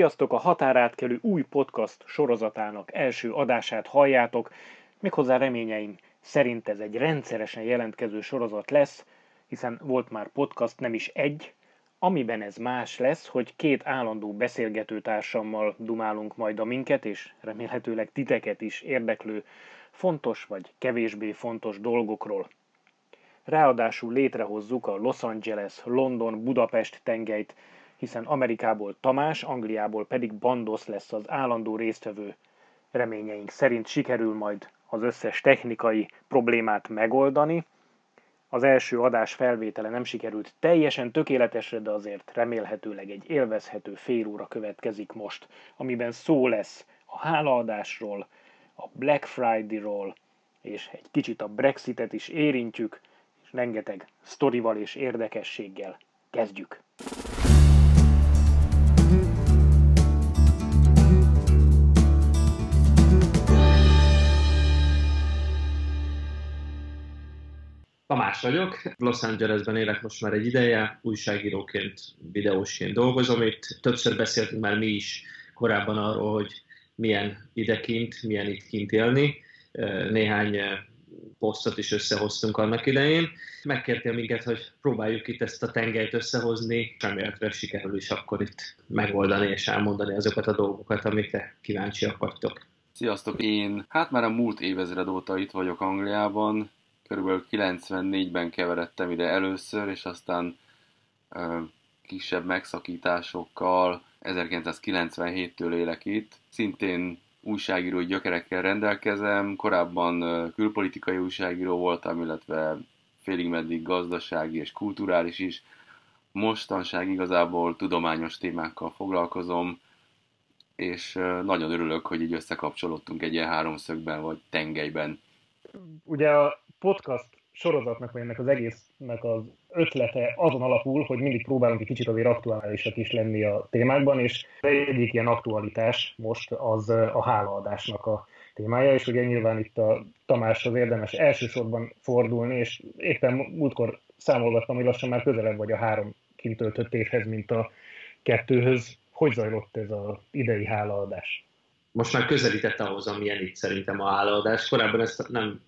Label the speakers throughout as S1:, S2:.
S1: Sziasztok! A határátkelő új podcast sorozatának első adását halljátok, méghozzá reményeim szerint ez egy rendszeresen jelentkező sorozat lesz, hiszen volt már podcast nem is egy, amiben ez más lesz, hogy két állandó beszélgetőtársammal dumálunk majd a minket, és remélhetőleg titeket is érdeklő fontos vagy kevésbé fontos dolgokról. Ráadásul létrehozzuk a Los Angeles, London, Budapest tengelyt, hiszen Amerikából Tamás, Angliából pedig Bandos lesz az állandó résztvevő. Reményeink szerint sikerül majd az összes technikai problémát megoldani. Az első adás felvétele nem sikerült teljesen tökéletesre, de azért remélhetőleg egy élvezhető fél óra következik most, amiben szó lesz a hálaadásról, a Black Friday-ról, és egy kicsit a Brexitet is érintjük, és rengeteg sztorival és érdekességgel kezdjük.
S2: Tamás vagyok, Los Angelesben élek most már egy ideje, újságíróként, videósként dolgozom itt. Többször beszéltünk már mi is korábban arról, hogy milyen idekint, milyen itt kint élni. Néhány posztot is összehoztunk annak idején. Megkértél minket, hogy próbáljuk itt ezt a tengelyt összehozni, remélhetőleg sikerül is akkor itt megoldani és elmondani azokat a dolgokat, amikre kíváncsiak vagytok.
S3: Sziasztok, én hát már a múlt évezred óta itt vagyok Angliában, körülbelül 94-ben keveredtem ide először, és aztán ö, kisebb megszakításokkal 1997-től élek itt. Szintén újságírói gyökerekkel rendelkezem, korábban külpolitikai újságíró voltam, illetve félig meddig gazdasági és kulturális is. Mostanság igazából tudományos témákkal foglalkozom, és nagyon örülök, hogy így összekapcsolódtunk egy ilyen háromszögben vagy tengelyben.
S1: Ugye a podcast sorozatnak, vagy ennek az egésznek az ötlete azon alapul, hogy mindig próbálunk egy kicsit azért aktuálisak is lenni a témákban, és egyik ilyen aktualitás most az a hálaadásnak a témája, és ugye nyilván itt a Tamáshoz érdemes elsősorban fordulni, és éppen múltkor számolgattam, hogy lassan már közelebb vagy a három kintöltött évhez, mint a kettőhöz. Hogy zajlott ez az idei hálaadás?
S2: Most már közelített ahhoz, amilyen itt szerintem a hálaadás. Korábban ezt nem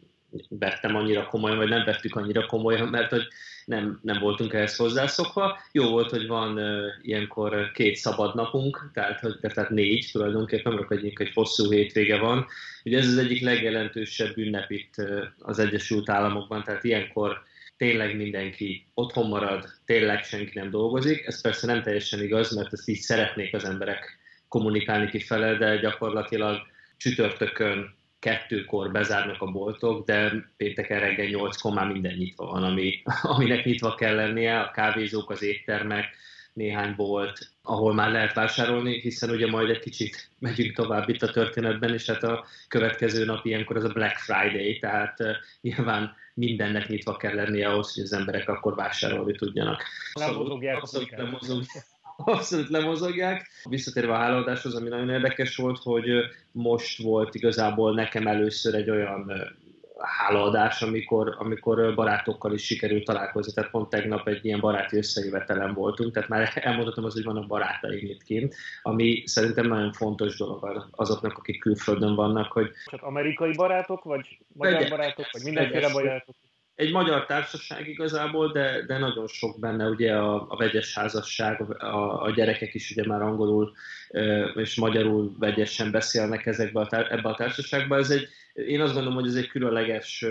S2: vettem annyira komolyan, vagy nem vettük annyira komolyan, mert hogy nem, nem voltunk ehhez hozzászokva. Jó volt, hogy van uh, ilyenkor két szabad napunk, tehát, hogy, tehát négy tulajdonképpen, mert egy, egy hosszú hétvége van. Ugye ez az egyik legjelentősebb ünnep itt uh, az Egyesült Államokban, tehát ilyenkor tényleg mindenki otthon marad, tényleg senki nem dolgozik. Ez persze nem teljesen igaz, mert ezt így szeretnék az emberek kommunikálni kifele, de gyakorlatilag csütörtökön kettőkor bezárnak a boltok, de pénteken reggel nyolckor már minden nyitva van, ami, aminek nyitva kell lennie, a kávézók, az éttermek, néhány bolt, ahol már lehet vásárolni, hiszen ugye majd egy kicsit megyünk tovább itt a történetben, és hát a következő nap ilyenkor az a Black Friday, tehát nyilván mindennek nyitva kell lennie ahhoz, hogy az emberek akkor vásárolni tudjanak.
S1: Abszolút, abszolút nem mozog
S2: abszolút lemozogják. Visszatérve a hálaadáshoz, ami nagyon érdekes volt, hogy most volt igazából nekem először egy olyan hálaadás, amikor, amikor barátokkal is sikerült találkozni. Tehát pont tegnap egy ilyen baráti összejövetelen voltunk, tehát már elmondhatom az, hogy vannak barátaim itt kint, ami szerintem nagyon fontos dolog azoknak, akik külföldön vannak, hogy...
S1: Csak amerikai barátok, vagy magyar barátok, vagy mindenféle barátok?
S2: Egy magyar társaság igazából, de, de nagyon sok benne ugye a, a vegyes házasság, a, a gyerekek is ugye már angolul és magyarul vegyesen beszélnek ezekbe a, ebbe a társaságba. Ez egy, én azt gondolom, hogy ez egy különleges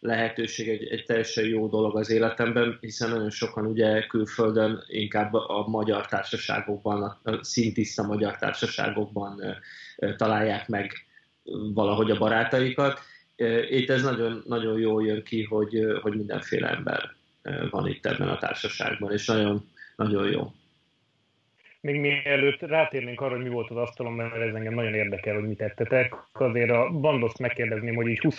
S2: lehetőség, egy, egy teljesen jó dolog az életemben, hiszen nagyon sokan ugye külföldön inkább a magyar társaságokban, a szintiszta magyar társaságokban találják meg valahogy a barátaikat itt ez nagyon, nagyon jól jön ki, hogy, hogy mindenféle ember van itt ebben a társaságban, és nagyon, nagyon jó.
S1: Még mielőtt rátérnénk arra, hogy mi volt az asztalon, mert ez engem nagyon érdekel, hogy mit tettetek, azért a bandoszt megkérdezném, hogy így 20,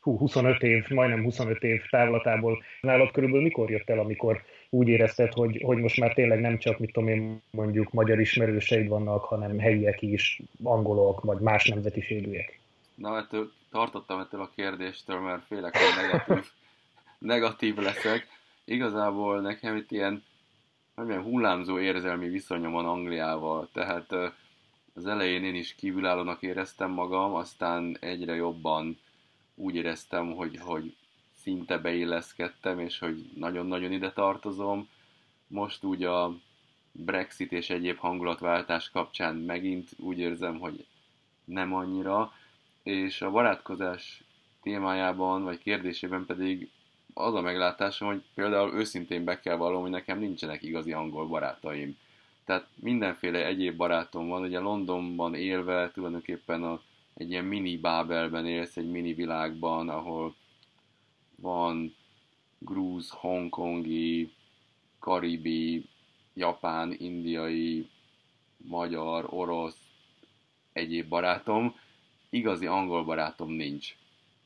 S1: hú, 25 év, majdnem 25 év távlatából nálad körülbelül mikor jött el, amikor úgy érezted, hogy, hogy most már tényleg nem csak, mit tudom én, mondjuk magyar ismerőseid vannak, hanem helyiek is, angolok, vagy más nemzetiségűek?
S3: Na, ettől tartottam ettől a kérdéstől, mert félek, hogy negatív, negatív leszek. Igazából nekem itt ilyen, ilyen hullámzó érzelmi viszonyom van Angliával, tehát az elején én is kívülállónak éreztem magam, aztán egyre jobban úgy éreztem, hogy, hogy szinte beilleszkedtem, és hogy nagyon-nagyon ide tartozom. Most úgy a Brexit és egyéb hangulatváltás kapcsán megint úgy érzem, hogy nem annyira, és a barátkozás témájában, vagy kérdésében pedig az a meglátásom, hogy például őszintén be kell vallom, hogy nekem nincsenek igazi angol barátaim. Tehát mindenféle egyéb barátom van, ugye Londonban élve tulajdonképpen a, egy ilyen mini Bábelben élsz, egy mini világban, ahol van grúz, hongkongi, karibi, japán, indiai, magyar, orosz, egyéb barátom, igazi angol barátom nincs.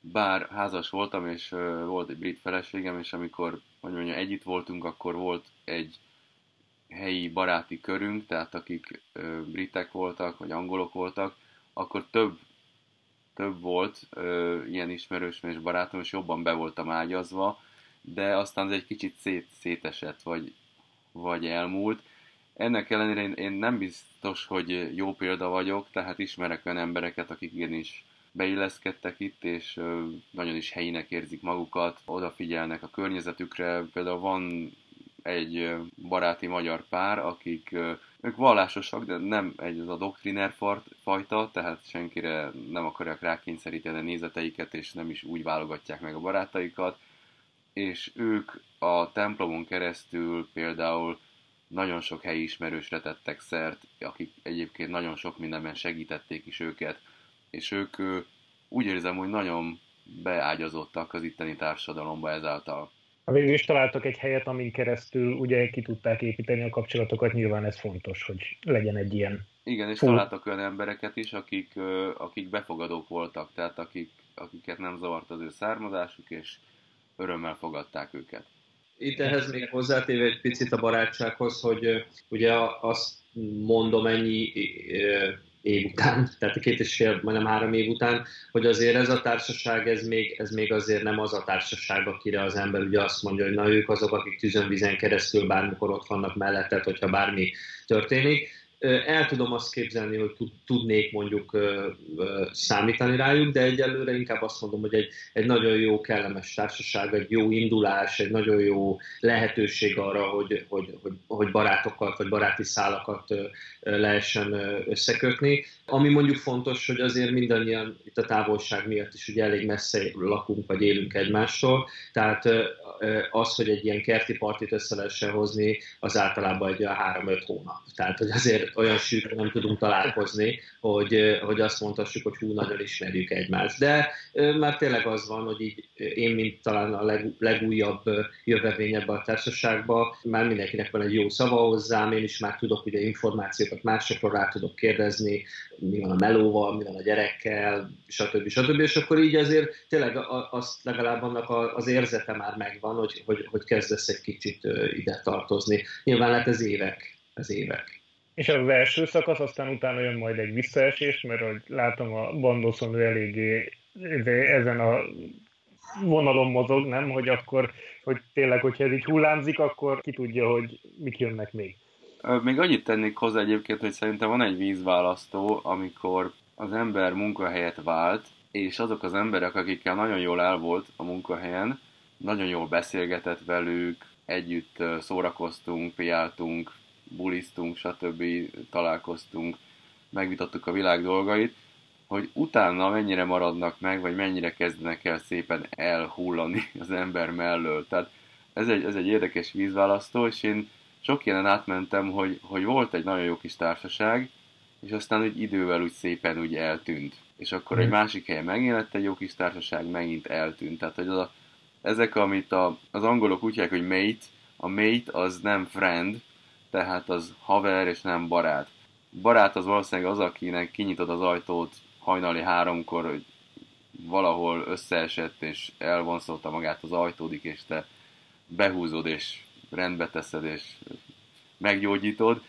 S3: Bár házas voltam, és volt egy brit feleségem, és amikor hogy mondjam, együtt voltunk, akkor volt egy helyi baráti körünk, tehát akik britek voltak, vagy angolok voltak, akkor több több volt ilyen ismerős és barátom, és jobban be voltam ágyazva, de aztán ez egy kicsit szét, szétesett, vagy, vagy elmúlt. Ennek ellenére én, én nem biztos, hogy jó példa vagyok, tehát ismerek olyan embereket, akik igenis beilleszkedtek itt, és nagyon is helyinek érzik magukat, odafigyelnek a környezetükre. Például van egy baráti magyar pár, akik ők vallásosak, de nem egy az a doktriner fajta, tehát senkire nem akarják rákényszeríteni a nézeteiket, és nem is úgy válogatják meg a barátaikat, és ők a templomon keresztül például nagyon sok helyi ismerősre tettek szert, akik egyébként nagyon sok mindenben segítették is őket, és ők úgy érzem, hogy nagyon beágyazottak az itteni társadalomba ezáltal.
S1: Végül is találtak egy helyet, amin keresztül ugye ki tudták építeni a kapcsolatokat, nyilván ez fontos, hogy legyen egy ilyen
S3: igen, és Fú. találtak olyan embereket is, akik, akik befogadók voltak, tehát akik, akiket nem zavart az ő származásuk, és örömmel fogadták őket.
S2: Itt ehhez még hozzátéve egy picit a barátsághoz, hogy ugye azt mondom ennyi év után, tehát két és fél, majdnem három év után, hogy azért ez a társaság, ez még, ez még azért nem az a társaság, akire az ember ugye azt mondja, hogy na ők azok, akik tüzönvizen keresztül bármikor ott vannak melletted, hogyha bármi történik el tudom azt képzelni, hogy tudnék mondjuk számítani rájuk, de egyelőre inkább azt mondom, hogy egy, egy nagyon jó, kellemes társaság, egy jó indulás, egy nagyon jó lehetőség arra, hogy, hogy, hogy, hogy barátokat vagy baráti szálakat lehessen összekötni. Ami mondjuk fontos, hogy azért mindannyian itt a távolság miatt is ugye elég messze lakunk vagy élünk egymástól, tehát az, hogy egy ilyen kerti partit össze lehessen hozni, az általában egy olyan három-öt hónap. Tehát, hogy azért olyan sűrűn nem tudunk találkozni, hogy, hogy azt mondhassuk, hogy hú, nagyon ismerjük egymást. De már tényleg az van, hogy így én, mint talán a leg, legújabb jövevényebb a társaságban, már mindenkinek van egy jó szava hozzám, én is már tudok ugye információkat másokról rá tudok kérdezni, mi van a melóval, mi van a gyerekkel, stb. stb. És akkor így azért tényleg azt legalább annak az érzete már megvan, hogy, hogy, hogy kezdesz egy kicsit ide tartozni. Nyilván lehet ez évek, ez évek.
S1: És az első szakasz, aztán utána jön majd egy visszaesés, mert ahogy látom a Bandoszon ő eléggé ezen a vonalon mozog, nem? Hogy akkor, hogy tényleg, hogyha ez így hullámzik, akkor ki tudja, hogy mik jönnek még.
S3: Még annyit tennék hozzá egyébként, hogy szerintem van egy vízválasztó, amikor az ember munkahelyet vált, és azok az emberek, akikkel nagyon jól el volt a munkahelyen, nagyon jól beszélgetett velük, együtt szórakoztunk, piáltunk, bulisztunk, stb. találkoztunk, megvitattuk a világ dolgait, hogy utána mennyire maradnak meg, vagy mennyire kezdenek el szépen elhullani az ember mellől. Tehát ez egy, ez egy érdekes vízválasztó, és én sok ilyen átmentem, hogy, hogy volt egy nagyon jó kis társaság, és aztán úgy idővel úgy szépen úgy eltűnt. És akkor egy mhm. másik helyen megjelent egy jó kis társaság, megint eltűnt. Tehát, hogy az a, ezek, amit a, az angolok úgy hívják, hogy mate, a mate az nem friend, tehát az haver és nem barát. Barát az valószínűleg az, akinek kinyitod az ajtót hajnali háromkor, hogy valahol összeesett és elvonszolta magát az ajtódik, és te behúzod és rendbe teszed és meggyógyítod.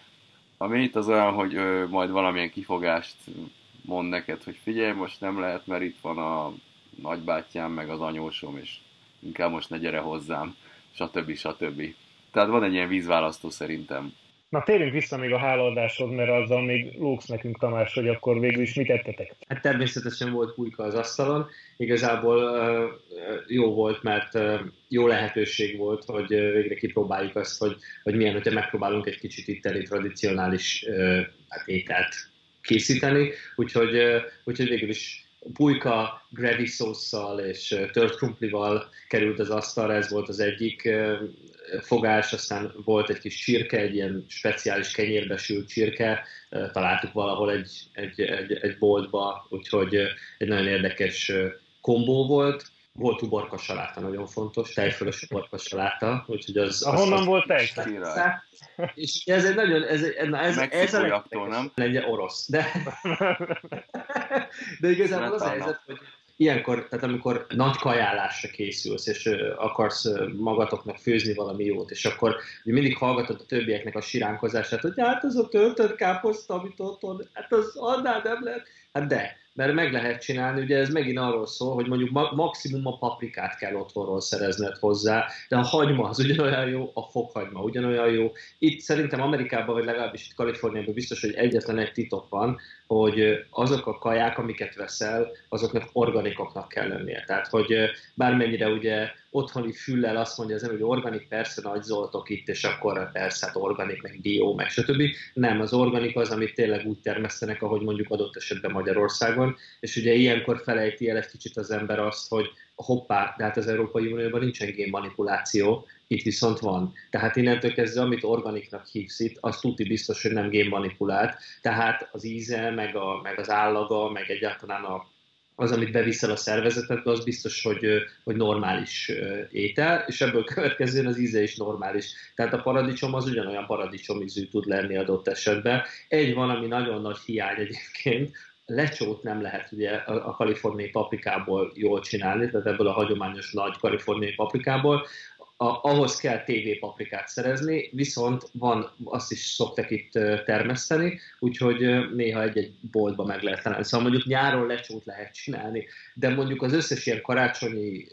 S3: Ami itt az olyan, hogy ő majd valamilyen kifogást mond neked, hogy figyelj, most nem lehet, mert itt van a nagybátyám, meg az anyósom, és inkább most ne gyere hozzám, stb. stb. Tehát van egy ilyen vízválasztó szerintem.
S1: Na térjünk vissza még a hálaadáshoz, mert azzal még lóksz nekünk Tamás, hogy akkor végül is mit tettetek?
S2: Hát természetesen volt pulyka az asztalon, igazából jó volt, mert jó lehetőség volt, hogy végre kipróbáljuk azt, hogy, hogy milyen, hogyha megpróbálunk egy kicsit itteni tradicionális hát ételt készíteni, úgyhogy, úgyhogy végül is pulyka gravy szószal és tört krumplival került az asztalra, ez volt az egyik fogás, aztán volt egy kis csirke, egy ilyen speciális kenyérbe sült csirke, találtuk valahol egy, egy, egy, egy boltba, úgyhogy egy nagyon érdekes kombó volt. Volt uborka saláta, nagyon fontos, tejfölös uborka saláta, úgyhogy az...
S1: Ahonnan
S2: az,
S1: volt tej?
S2: És ez egy nagyon, ez, ez, ez, ez
S3: a nem?
S2: Legyen orosz, de, de igazából az a helyzet, hogy ilyenkor, tehát amikor nagy kajálásra készülsz, és akarsz magatoknak főzni valami jót, és akkor mindig hallgatod a többieknek a siránkozását, hogy hát az a töltött káposzta, amit otthon, hát az annál nem lehet. Hát de, mert meg lehet csinálni, ugye ez megint arról szól, hogy mondjuk ma- maximum a paprikát kell otthonról szerezned hozzá, de a hagyma az ugyanolyan jó, a fokhagyma ugyanolyan jó. Itt szerintem Amerikában, vagy legalábbis itt Kaliforniában biztos, hogy egyetlen egy titok van, hogy azok a kaják, amiket veszel, azoknak organikoknak kell lennie. Tehát, hogy bármennyire ugye otthoni füllel azt mondja az ember, hogy organik, persze nagy zoltok itt, és akkor persze hát organik, meg bio, meg stb. Nem, az organik az, amit tényleg úgy termesztenek, ahogy mondjuk adott esetben Magyarországon, és ugye ilyenkor felejti el egy kicsit az ember azt, hogy hoppá, de hát az Európai Unióban nincsen génmanipuláció, itt viszont van. Tehát innentől kezdve, amit organiknak hívsz itt, az tuti biztos, hogy nem génmanipulált. Tehát az íze, meg, a, meg az állaga, meg egyáltalán a, az, amit beviszel a szervezetedbe, az biztos, hogy, hogy normális étel, és ebből következően az íze is normális. Tehát a paradicsom az ugyanolyan paradicsomízű tud lenni adott esetben. Egy van, ami nagyon nagy hiány egyébként, lecsót nem lehet ugye a, kaliforniai paprikából jól csinálni, tehát ebből a hagyományos nagy kaliforniai paprikából, a, ahhoz kell TV paprikát szerezni, viszont van, azt is szoktak itt termeszteni, úgyhogy néha egy-egy boltba meg lehet találni. Szóval mondjuk nyáron lecsót lehet csinálni, de mondjuk az összes ilyen karácsonyi,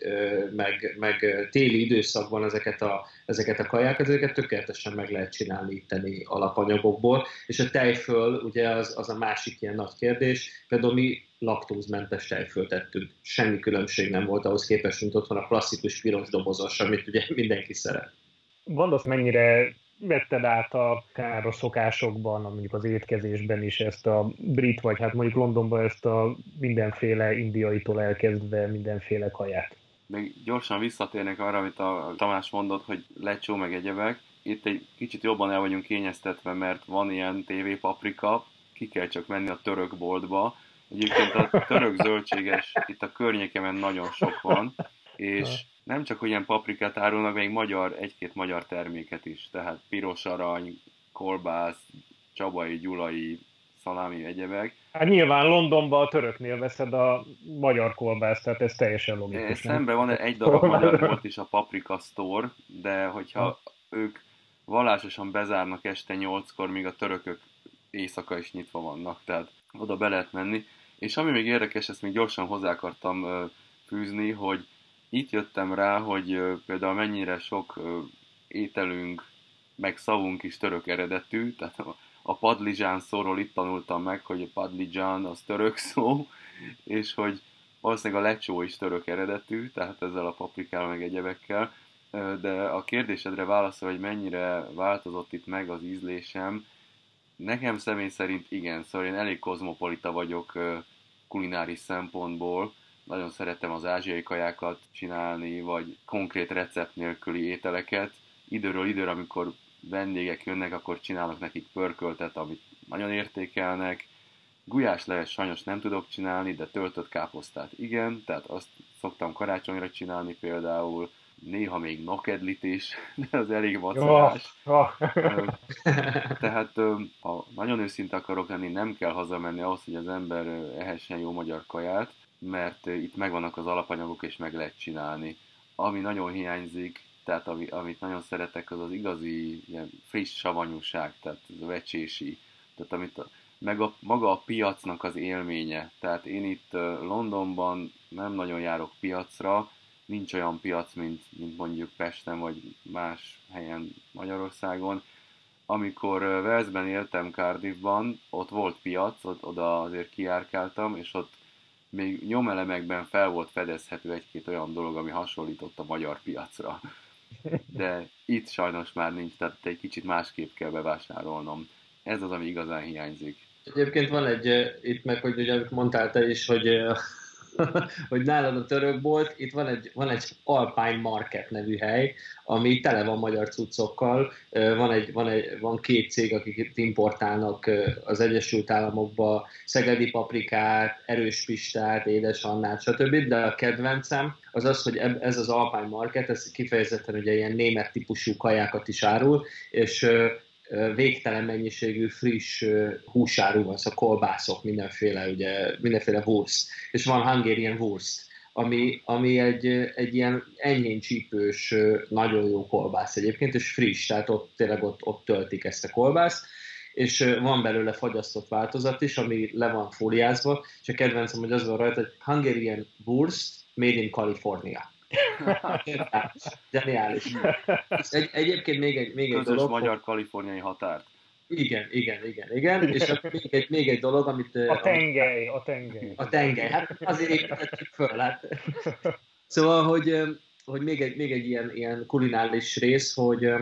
S2: meg, meg téli időszakban ezeket a, ezeket a kajákat, ezeket tökéletesen meg lehet csinálni itteni alapanyagokból, és a tejföl ugye az, az a másik ilyen nagy kérdés, például mi laktózmentes tejfölt tettünk. Semmi különbség nem volt ahhoz képest, mint otthon a klasszikus piros dobozos, amit ugye mindenki szeret.
S1: Gondolsz, mennyire vetted át a káros szokásokban, mondjuk az étkezésben is ezt a brit, vagy hát mondjuk Londonban ezt a mindenféle indiaitól elkezdve mindenféle kaját?
S3: Még gyorsan visszatérnek arra, amit a Tamás mondott, hogy lecsó meg egyebek. Itt egy kicsit jobban el vagyunk kényeztetve, mert van ilyen TV paprika, ki kell csak menni a török boltba, Egyébként a török zöldséges itt a környékemen nagyon sok van, és nem csak olyan paprikát árulnak, még magyar, egy-két magyar terméket is, tehát piros arany, kolbász, csabai, gyulai, szalámi, egyebek.
S1: Hát nyilván Londonban a töröknél veszed a magyar kolbászt, tehát ez teljesen logikus.
S3: Szemben van egy darab magyar volt is a Paprika Store, de hogyha ők vallásosan bezárnak este nyolckor, míg a törökök éjszaka is nyitva vannak, tehát oda be lehet menni. És ami még érdekes, ezt még gyorsan hozzá akartam fűzni, hogy itt jöttem rá, hogy például mennyire sok ételünk, meg szavunk is török eredetű, tehát a padlizsán szóról itt tanultam meg, hogy a padlizsán az török szó, és hogy valószínűleg a lecsó is török eredetű, tehát ezzel a paprikával meg egyebekkel, de a kérdésedre válaszol, hogy mennyire változott itt meg az ízlésem, nekem személy szerint igen, szóval én elég kozmopolita vagyok kulináris szempontból. Nagyon szeretem az ázsiai kajákat csinálni, vagy konkrét recept nélküli ételeket. Időről időre, amikor vendégek jönnek, akkor csinálok nekik pörköltet, amit nagyon értékelnek. Gulyás leves sajnos nem tudok csinálni, de töltött káposztát igen, tehát azt szoktam karácsonyra csinálni például, néha még nokedlit is, de az elég vacsorás. Oh, oh. Tehát ha nagyon őszinte akarok lenni, nem kell hazamenni ahhoz, hogy az ember ehessen jó magyar kaját, mert itt megvannak az alapanyagok, és meg lehet csinálni. Ami nagyon hiányzik, tehát ami, amit nagyon szeretek, az az igazi ilyen friss savanyúság, tehát a vecsési, tehát amit a, meg a, maga a piacnak az élménye. Tehát én itt Londonban nem nagyon járok piacra, nincs olyan piac, mint, mint mondjuk Pesten vagy más helyen Magyarországon. amikor Velszben éltem Cardiffban, ott volt piac, ott, oda azért kiárkáltam, és ott még nyomelemekben fel volt fedezhető egy-két olyan dolog, ami hasonlított a magyar piacra. De itt sajnos már nincs, tehát egy kicsit másképp kell bevásárolnom. Ez az, ami igazán hiányzik.
S2: Egyébként van egy, itt meg, hogy ugye mondtál te is, hogy hogy nálad a török bolt, itt van egy, van egy Alpine Market nevű hely, ami tele van magyar cuccokkal. Van, egy, van, egy, van két cég, akik importálnak az Egyesült Államokba szegedi paprikát, erős pistát, édes annát, stb. De a kedvencem az az, hogy ez az Alpine Market, ez kifejezetten ugye ilyen német típusú kajákat is árul, és végtelen mennyiségű friss húsáru van, szóval kolbászok, mindenféle, ugye, mindenféle wurst, és van Hungarian wurst, ami, ami egy, egy ilyen enyhén csípős, nagyon jó kolbász egyébként, és friss, tehát ott tényleg ott, ott töltik ezt a kolbászt, és van belőle fagyasztott változat is, ami le van fóliázva, és a kedvencem, hogy az van rajta, hogy Hungarian Wurst made in California. Zseniális. Egy, egyébként még egy, még egy dolog.
S3: magyar-kaliforniai határ.
S2: Igen, igen, igen, igen. És akkor még egy, még egy dolog, amit...
S1: A tengely, a tengely.
S2: A tengely, hát azért építettük föl, hát. Szóval, hogy, hogy még egy, még egy ilyen, ilyen kulinális rész, hogy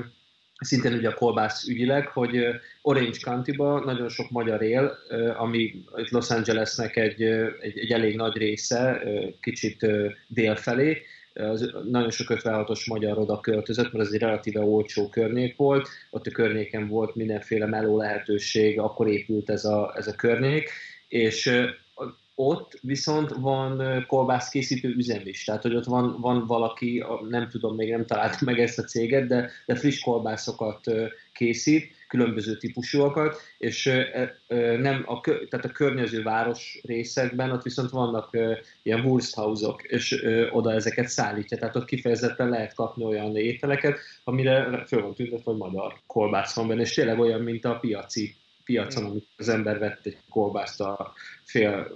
S2: szintén ugye a kolbász ügyileg, hogy Orange County-ba nagyon sok magyar él, ami Los Angelesnek egy, egy, egy elég nagy része, kicsit dél felé, az nagyon sok 56-os magyar oda költözött, mert ez egy relatíve olcsó környék volt, ott a környéken volt mindenféle meló lehetőség, akkor épült ez a, ez a környék, és ott viszont van kolbászkészítő üzem is, tehát hogy ott van, van valaki, nem tudom, még nem találtam meg ezt a céget, de, de friss kolbászokat készít, különböző típusúakat, és nem a, tehát a környező város részekben ott viszont vannak ilyen Wursthausok, és oda ezeket szállítja, tehát ott kifejezetten lehet kapni olyan ételeket, amire föl van tüntetve, hogy magyar kolbász van benne, és tényleg olyan, mint a piaci piacon, amikor az ember vett egy kolbászt a fél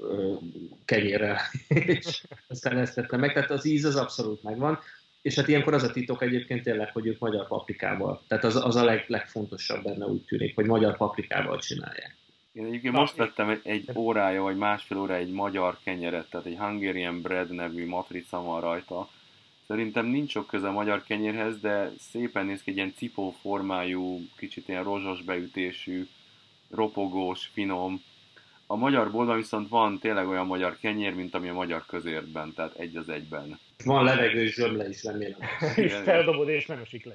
S2: kenyérrel, és aztán ezt tette meg. Tehát az íz az abszolút megvan. És hát ilyenkor az a titok egyébként tényleg, hogy ők magyar paprikával. Tehát az, az a leg, legfontosabb benne úgy tűnik, hogy magyar paprikával csinálják.
S3: Én egyébként most vettem egy, egy órája, vagy másfél órája egy magyar kenyeret, tehát egy Hungarian Bread nevű matrica van rajta. Szerintem nincs sok köze a magyar kenyérhez, de szépen néz ki egy ilyen cipó formájú, kicsit ilyen rozsos beütésű, ropogós, finom. A magyar boltban viszont van tényleg olyan magyar kenyér, mint ami a magyar közértben, tehát egy az egyben.
S2: Van levegős zsömle is, remélem.
S1: és feldobod, és nem esik le.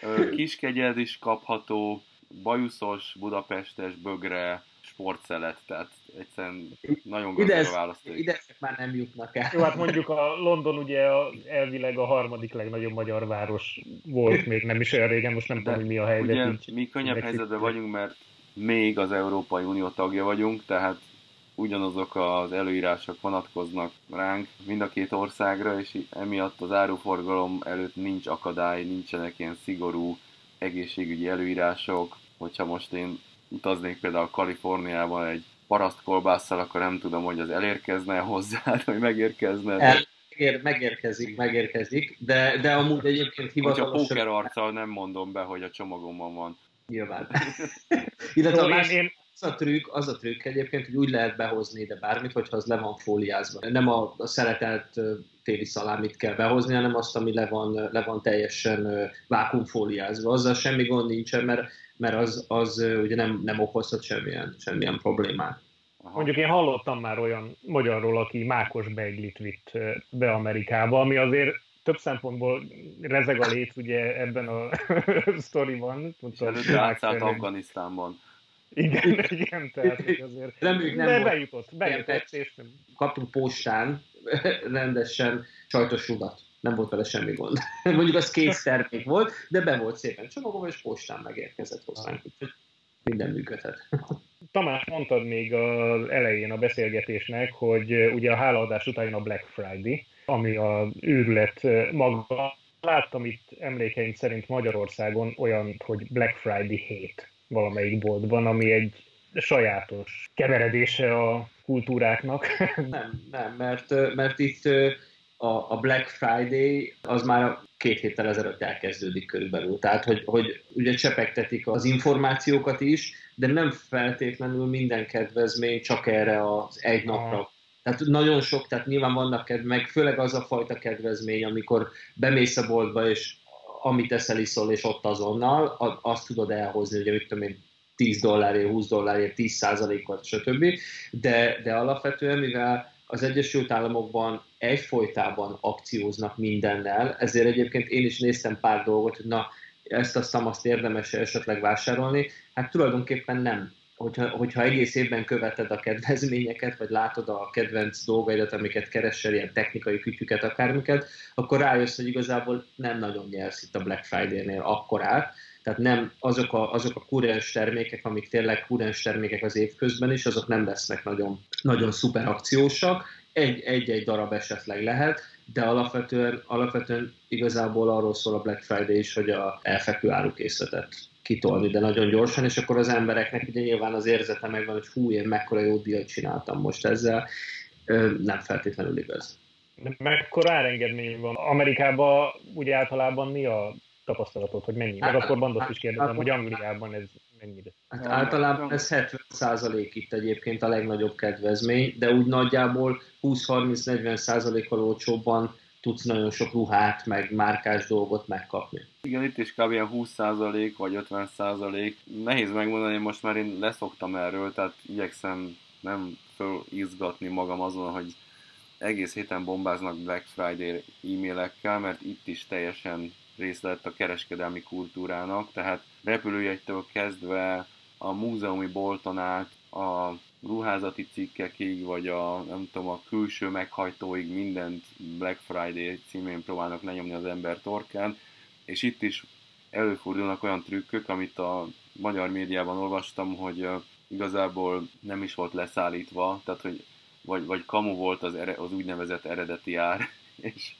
S3: Kiskegyed is kapható, bajuszos, budapestes, bögre, sportszelet, tehát egyszerűen nagyon gazdag a választék.
S2: Ide már nem jutnak el.
S1: Jó, hát mondjuk a London ugye a, elvileg a harmadik legnagyobb magyar város volt még nem is olyan régen, most nem De tudom, hogy mi a helyzet.
S3: Ugye, így, mi könnyebb helyzetben vagyunk, mert még az Európai Unió tagja vagyunk, tehát ugyanazok az előírások vonatkoznak ránk mind a két országra, és emiatt az áruforgalom előtt nincs akadály, nincsenek ilyen szigorú egészségügyi előírások. Hogyha most én utaznék például Kaliforniában egy parasztkolbásszal, akkor nem tudom, hogy az elérkezne hozzá, vagy megérkezne. El,
S2: megér, megérkezik, megérkezik, de, de amúgy egyébként
S3: hivatalosan... Hogyha póker arccal nem mondom be, hogy a csomagomban van.
S2: Nyilván. Illetve én, én, az a trükk, az a trükk egyébként, hogy úgy lehet behozni ide bármit, hogyha az le van fóliázva. Nem a, a szeretelt téli szalámit kell behozni, hanem azt, ami le van, le van teljesen vákumfóliázva. Azzal semmi gond nincsen, mert, mert az, az ugye nem, nem okozhat semmilyen, semmilyen problémát.
S1: Aha. Mondjuk én hallottam már olyan magyarról, aki mákos beiglit vitt be Amerikába, ami azért több szempontból rezeg a lét ugye ebben a sztoriban.
S3: És előtte átszállt Afganisztánban.
S1: Igen, igen, tehát hogy azért...
S2: Reméljük nem
S1: de bejutott, bejutott, és nem.
S2: Kaptunk postán rendesen sajtos rudat. Nem volt vele semmi gond. Mondjuk az kész termék volt, de be volt szépen csomagolva, és postán megérkezett hozzánk. Úgyhogy minden működhet.
S1: Tamás, mondtad még az elején a beszélgetésnek, hogy ugye a hálaadás után jön a Black Friday, ami a őrület maga. Láttam itt emlékeim szerint Magyarországon olyan, hogy Black Friday hét valamelyik boltban, ami egy sajátos keveredése a kultúráknak.
S2: Nem, nem, mert, mert itt a, a Black Friday az már két héttel ezelőtt elkezdődik körülbelül. Tehát, hogy, hogy ugye csepegtetik az információkat is, de nem feltétlenül minden kedvezmény csak erre az egy napra tehát nagyon sok, tehát nyilván vannak, kedv, meg főleg az a fajta kedvezmény, amikor bemész a boltba, és amit eszel, iszol, és ott azonnal, azt tudod elhozni, ugye mit tudom én, 10 dollárért, 20 dollárért, 10 százalékot, stb. De, de alapvetően, mivel az Egyesült Államokban egyfolytában akcióznak mindennel, ezért egyébként én is néztem pár dolgot, hogy na, ezt azt, azt érdemes esetleg vásárolni. Hát tulajdonképpen nem hogyha, hogyha egész évben követed a kedvezményeket, vagy látod a kedvenc dolgaidat, amiket keresel, ilyen technikai kütyüket, akármiket, akkor rájössz, hogy igazából nem nagyon nyersz itt a Black Friday-nél akkorát. Tehát nem azok a, azok a kurens termékek, amik tényleg kurens termékek az évközben is, azok nem lesznek nagyon, nagyon szuper akciósak. Egy-egy darab esetleg lehet, de alapvetően, alapvetően igazából arról szól a Black Friday is, hogy a elfekvő árukészletet kitolni, de nagyon gyorsan, és akkor az embereknek ugye nyilván az érzete megvan, hogy hú, én mekkora jó díjat csináltam most ezzel, nem feltétlenül igaz.
S1: De mekkora árengedmény van? Amerikában ugye általában mi a tapasztalatod, hogy mennyi? Meg hát, akkor Bandot is kérdezem, hát, hogy Angliában ez mennyire?
S2: Hát általában ez 70% itt egyébként a legnagyobb kedvezmény, de úgy nagyjából 20-30-40 százalékkal olcsóbban tudsz nagyon sok ruhát, meg márkás dolgot megkapni.
S3: Igen, itt is kb. 20% vagy 50%. Nehéz megmondani, most már én leszoktam erről, tehát igyekszem nem fölizgatni magam azon, hogy egész héten bombáznak Black Friday e-mailekkel, mert itt is teljesen rész lett a kereskedelmi kultúrának, tehát repülőjegytől kezdve a múzeumi bolton át a ruházati cikkekig, vagy a, nem tudom, a külső meghajtóig mindent Black Friday címén próbálnak lenyomni az ember torkán, és itt is előfordulnak olyan trükkök, amit a magyar médiában olvastam, hogy igazából nem is volt leszállítva, tehát hogy vagy, vagy kamu volt az, ere, az úgynevezett eredeti ár, és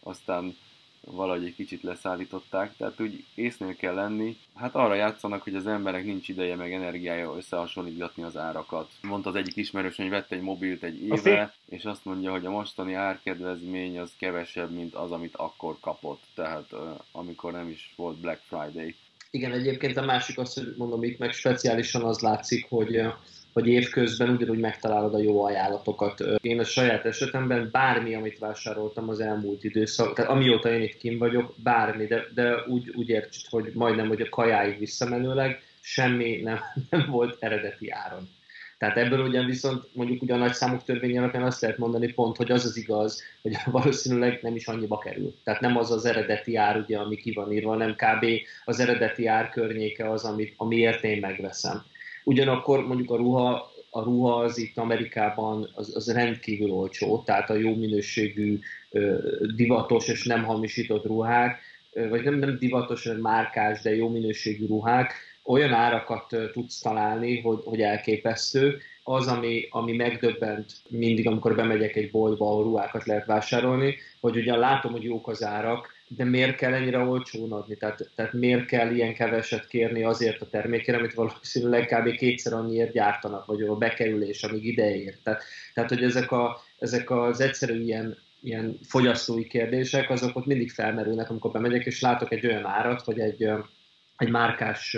S3: aztán valahogy egy kicsit leszállították, tehát úgy észnél kell lenni. Hát arra játszanak, hogy az emberek nincs ideje meg energiája összehasonlítgatni az árakat. Mondta az egyik ismerős, hogy vette egy mobilt egy éve, Azért? és azt mondja, hogy a mostani árkedvezmény az kevesebb, mint az, amit akkor kapott, tehát amikor nem is volt Black Friday.
S2: Igen, egyébként a másik az, hogy mondom, itt meg speciálisan az látszik, hogy hogy évközben ugyanúgy megtalálod a jó ajánlatokat. Én a saját esetemben bármi, amit vásároltam az elmúlt időszak, tehát amióta én itt kim vagyok, bármi, de, de úgy, úgy értsd, hogy majdnem, hogy a kajáig visszamenőleg semmi nem, nem volt eredeti áron. Tehát ebből ugyan viszont mondjuk ugyan nagy számok törvény alapján azt lehet mondani pont, hogy az az igaz, hogy valószínűleg nem is annyiba kerül. Tehát nem az az eredeti ár, ugye, ami ki van írva, hanem kb. az eredeti ár környéke az, amit, amiért én megveszem. Ugyanakkor mondjuk a ruha, a ruha az itt Amerikában az, az rendkívül olcsó, tehát a jó minőségű, divatos és nem hamisított ruhák, vagy nem, nem divatos, hanem márkás, de jó minőségű ruhák, olyan árakat tudsz találni, hogy, hogy elképesztő. Az, ami, ami megdöbbent mindig, amikor bemegyek egy boltba, ahol ruhákat lehet vásárolni, hogy ugyan látom, hogy jók az árak, de miért kell ennyire olcsón adni? Tehát, tehát miért kell ilyen keveset kérni azért a termékére, amit valószínűleg kb. kétszer annyiért gyártanak, vagy a bekerülés, amíg ideér. Tehát, tehát hogy ezek, a, ezek az egyszerű ilyen, ilyen fogyasztói kérdések, azok ott mindig felmerülnek, amikor bemegyek, és látok egy olyan árat, vagy egy, egy márkás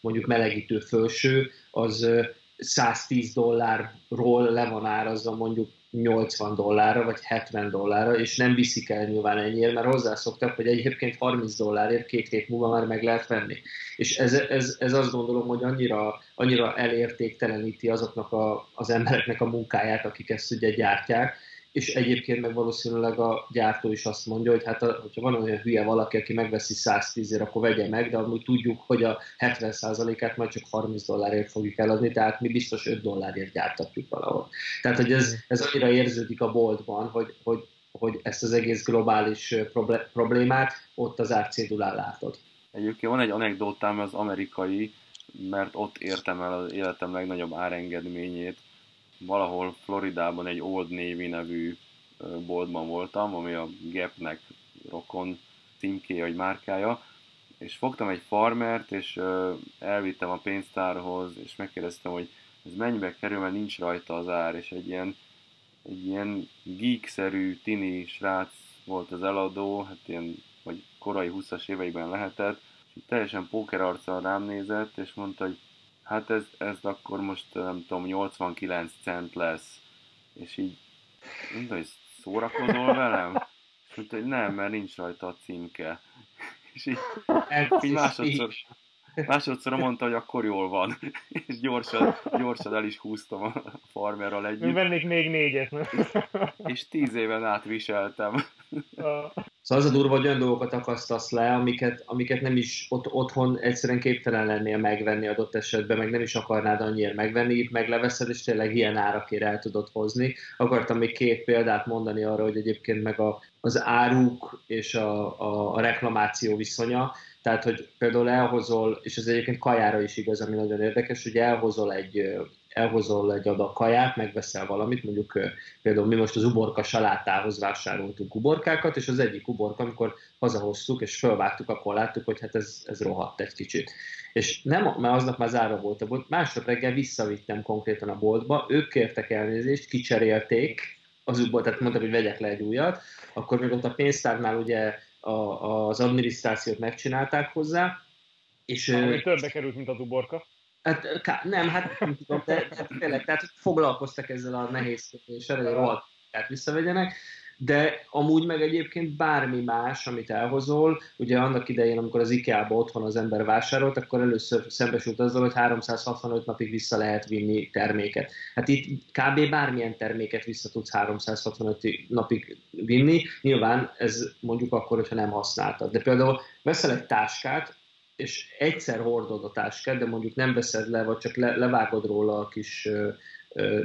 S2: mondjuk melegítő fölső, az 110 dollárról le van árazva mondjuk 80 dollárra, vagy 70 dollárra, és nem viszik el nyilván ennyire, mert hozzászoktak, hogy egyébként 30 dollárért két hét múlva már meg lehet venni. És ez, ez, ez azt gondolom, hogy annyira, annyira elértékteleníti azoknak a, az embereknek a munkáját, akik ezt ugye gyártják, és egyébként meg valószínűleg a gyártó is azt mondja, hogy hát hogyha van olyan hülye valaki, aki megveszi 110 ért, akkor vegye meg, de amúgy tudjuk, hogy a 70%-át majd csak 30 dollárért fogjuk eladni, tehát mi biztos 5 dollárért gyártatjuk valahol. Tehát, hogy ez, ez annyira érződik a boltban, hogy, hogy, hogy ezt az egész globális problémát ott az árcédulán látod.
S3: Egyébként van egy anekdótám az amerikai, mert ott értem el az életem legnagyobb árengedményét, valahol Floridában egy Old Navy nevű boltban voltam, ami a Gapnek rokon címkéje vagy márkája, és fogtam egy farmert, és elvittem a pénztárhoz, és megkérdeztem, hogy ez mennyibe kerül, mert nincs rajta az ár, és egy ilyen egy ilyen geek-szerű tini srác volt az eladó, hát ilyen, vagy korai 20-as éveiben lehetett, és teljesen póker arccal rám nézett, és mondta, hogy hát ez, ez akkor most nem tudom, 89 cent lesz. És így mondta, hogy szórakozol velem? És mondta, hogy nem, mert nincs rajta a címke. És így, így másodszor, Másodszor mondta, hogy akkor jól van. És gyorsan, gyorsan el is húztam a farmerral együtt.
S1: Vennék még négyet.
S3: És tíz éven át viseltem.
S2: Szóval az a durva, hogy olyan dolgokat akasztasz le, amiket, amiket nem is ott, otthon egyszerűen képtelen lennél megvenni adott esetben, meg nem is akarnád annyiért megvenni, itt megleveszed, és tényleg ilyen árakért el tudod hozni. Akartam még két példát mondani arra, hogy egyébként meg a, az áruk és a, a, a reklamáció viszonya, tehát, hogy például elhozol, és ez egyébként kajára is igaz, ami nagyon érdekes, hogy elhozol egy, elhozol egy adag kaját, megveszel valamit, mondjuk például mi most az uborka salátához vásároltunk uborkákat, és az egyik uborka, amikor hazahoztuk és fölvágtuk, akkor láttuk, hogy hát ez, ez rohadt egy kicsit. És nem, mert aznap már zárva volt a bolt, másnap reggel visszavittem konkrétan a boltba, ők kértek elnézést, kicserélték az uborkát, tehát mondták, hogy vegyek le egy újat, akkor még ott a pénztárnál ugye a, az adminisztrációt megcsinálták hozzá. És,
S1: Ami többe került, mint az uborka.
S2: Hát, nem, hát nem tudom, de, de tényleg, tehát foglalkoztak ezzel a nehézkedéssel, hogy rohadt visszavegyenek, de amúgy meg egyébként bármi más, amit elhozol, ugye annak idején, amikor az IKEA-ba otthon az ember vásárolt, akkor először szembesült azzal, hogy 365 napig vissza lehet vinni terméket. Hát itt kb. bármilyen terméket vissza tudsz 365 napig vinni, nyilván ez mondjuk akkor, hogyha nem használtad. De például veszel egy táskát, és egyszer hordod a táskát, de mondjuk nem veszed le, vagy csak le, levágod róla a kis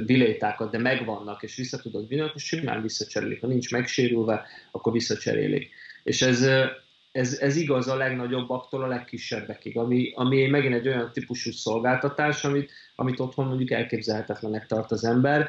S2: bilétákat, de megvannak, és vissza tudod vinni, akkor simán visszacserélik. Ha nincs megsérülve, akkor visszacserélik. És ez, ez, ez igaz a legnagyobbak,tól a legkisebbekig, ami, ami megint egy olyan típusú szolgáltatás, amit, amit otthon mondjuk elképzelhetetlenek tart az ember,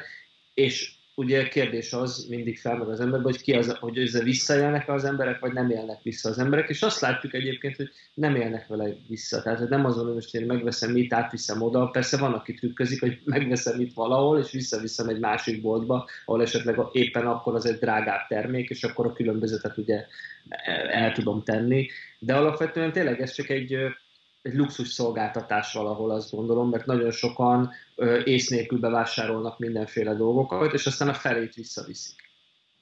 S2: és ugye kérdés az mindig felmerül az emberben, hogy ki az, hogy ezzel visszaélnek az emberek, vagy nem élnek vissza az emberek, és azt látjuk egyébként, hogy nem élnek vele vissza. Tehát hogy nem azon, hogy most én megveszem mit, átviszem oda, persze van, aki trükközik, hogy megveszem itt valahol, és visszaviszem egy másik boltba, ahol esetleg éppen akkor az egy drágább termék, és akkor a különbözetet ugye el tudom tenni. De alapvetően tényleg ez csak egy egy luxus szolgáltatás valahol, azt gondolom, mert nagyon sokan ész nélkül bevásárolnak mindenféle dolgokat, és aztán a felét visszaviszik.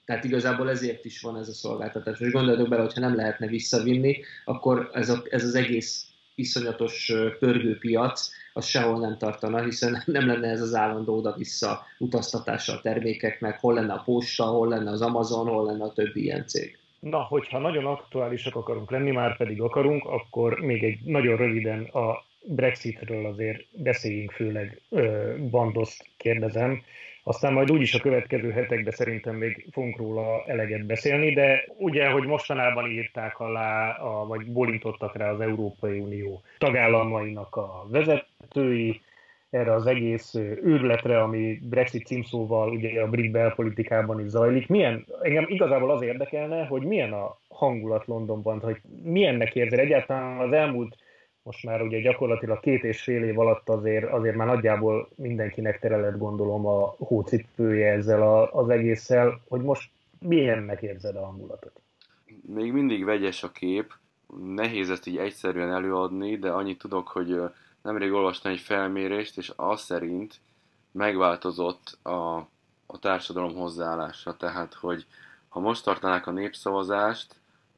S2: Tehát igazából ezért is van ez a szolgáltatás. És gondoljatok bele, hogyha nem lehetne visszavinni, akkor ez, a, ez az egész iszonyatos pörgőpiac, az sehol nem tartana, hiszen nem lenne ez az állandó oda-vissza utaztatása a termékeknek, hol lenne a posta, hol lenne az Amazon, hol lenne a többi ilyen cég.
S1: Na, hogyha nagyon aktuálisak akarunk lenni, már pedig akarunk, akkor még egy nagyon röviden a Brexitről azért beszéljünk, főleg Bandoszt kérdezem. Aztán majd úgyis a következő hetekben szerintem még fogunk róla eleget beszélni, de ugye, hogy mostanában írták alá, a, vagy bolintottak rá az Európai Unió tagállamainak a vezetői, erre az egész őrületre, ami Brexit címszóval ugye a brit belpolitikában is zajlik. Milyen, engem igazából az érdekelne, hogy milyen a hangulat Londonban, hogy milyennek érzed egyáltalán az elmúlt most már ugye gyakorlatilag két és fél év alatt azért, azért már nagyjából mindenkinek tere lett gondolom a hócipője ezzel a, az egésszel, hogy most milyennek érzed a hangulatot?
S3: Még mindig vegyes a kép, nehéz ezt így egyszerűen előadni, de annyit tudok, hogy nemrég olvastam egy felmérést, és az szerint megváltozott a, a társadalom hozzáállása. Tehát, hogy ha most tartanák a népszavazást,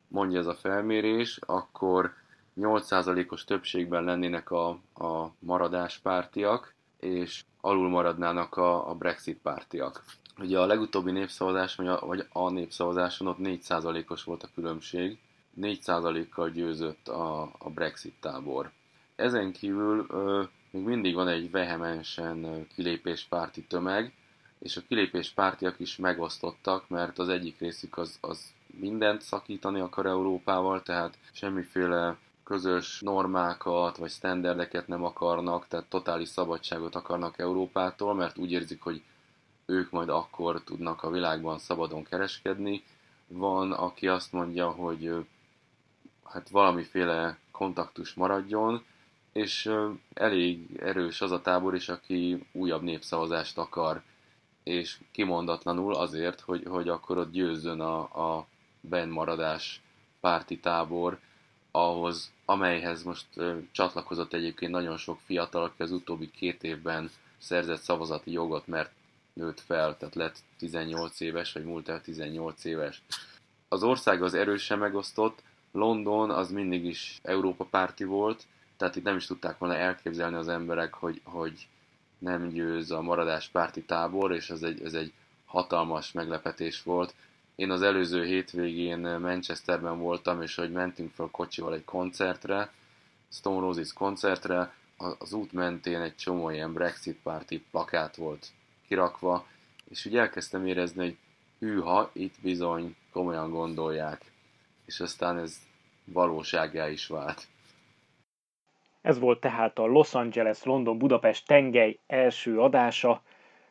S3: mondja ez a felmérés, akkor 8%-os többségben lennének a, a maradás pártiak, és alul maradnának a, a Brexit pártiak. Ugye a legutóbbi népszavazás, vagy a, vagy a népszavazáson ott 4%-os volt a különbség, 4%-kal győzött a, a Brexit tábor. Ezen kívül ö, még mindig van egy vehemensen kilépéspárti tömeg, és a kilépéspártiak is megosztottak, mert az egyik részük az, az mindent szakítani akar Európával, tehát semmiféle közös normákat vagy standardeket nem akarnak, tehát totális szabadságot akarnak Európától, mert úgy érzik, hogy ők majd akkor tudnak a világban szabadon kereskedni. Van, aki azt mondja, hogy hát valamiféle kontaktus maradjon, és elég erős az a tábor is, aki újabb népszavazást akar. és kimondatlanul azért, hogy, hogy akkor ott győzzön a, a benmaradás párti tábor, ahhoz, amelyhez most csatlakozott egyébként nagyon sok fiatal, aki az utóbbi két évben szerzett szavazati jogot, mert nőtt fel, tehát lett 18 éves, vagy múlt el 18 éves. Az ország az erősen megosztott, London az mindig is Európa párti volt, tehát itt nem is tudták volna elképzelni az emberek, hogy, hogy nem győz a maradás párti tábor, és ez egy, ez egy hatalmas meglepetés volt. Én az előző hétvégén Manchesterben voltam, és hogy mentünk fel kocsival egy koncertre, Stone Roses koncertre, az út mentén egy csomó ilyen Brexit párti plakát volt kirakva, és úgy elkezdtem érezni, hogy hűha, itt bizony komolyan gondolják, és aztán ez valóságá is vált.
S1: Ez volt tehát a Los Angeles-London-Budapest tengely első adása.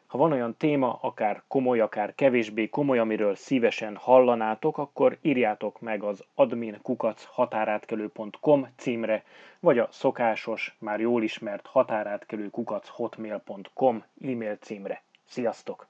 S1: Ha van olyan téma, akár komoly, akár kevésbé komoly, amiről szívesen hallanátok, akkor írjátok meg az adminkukac határátkelő.com címre, vagy a szokásos, már jól ismert határátkelőkukac hotmail.com e-mail címre. Sziasztok!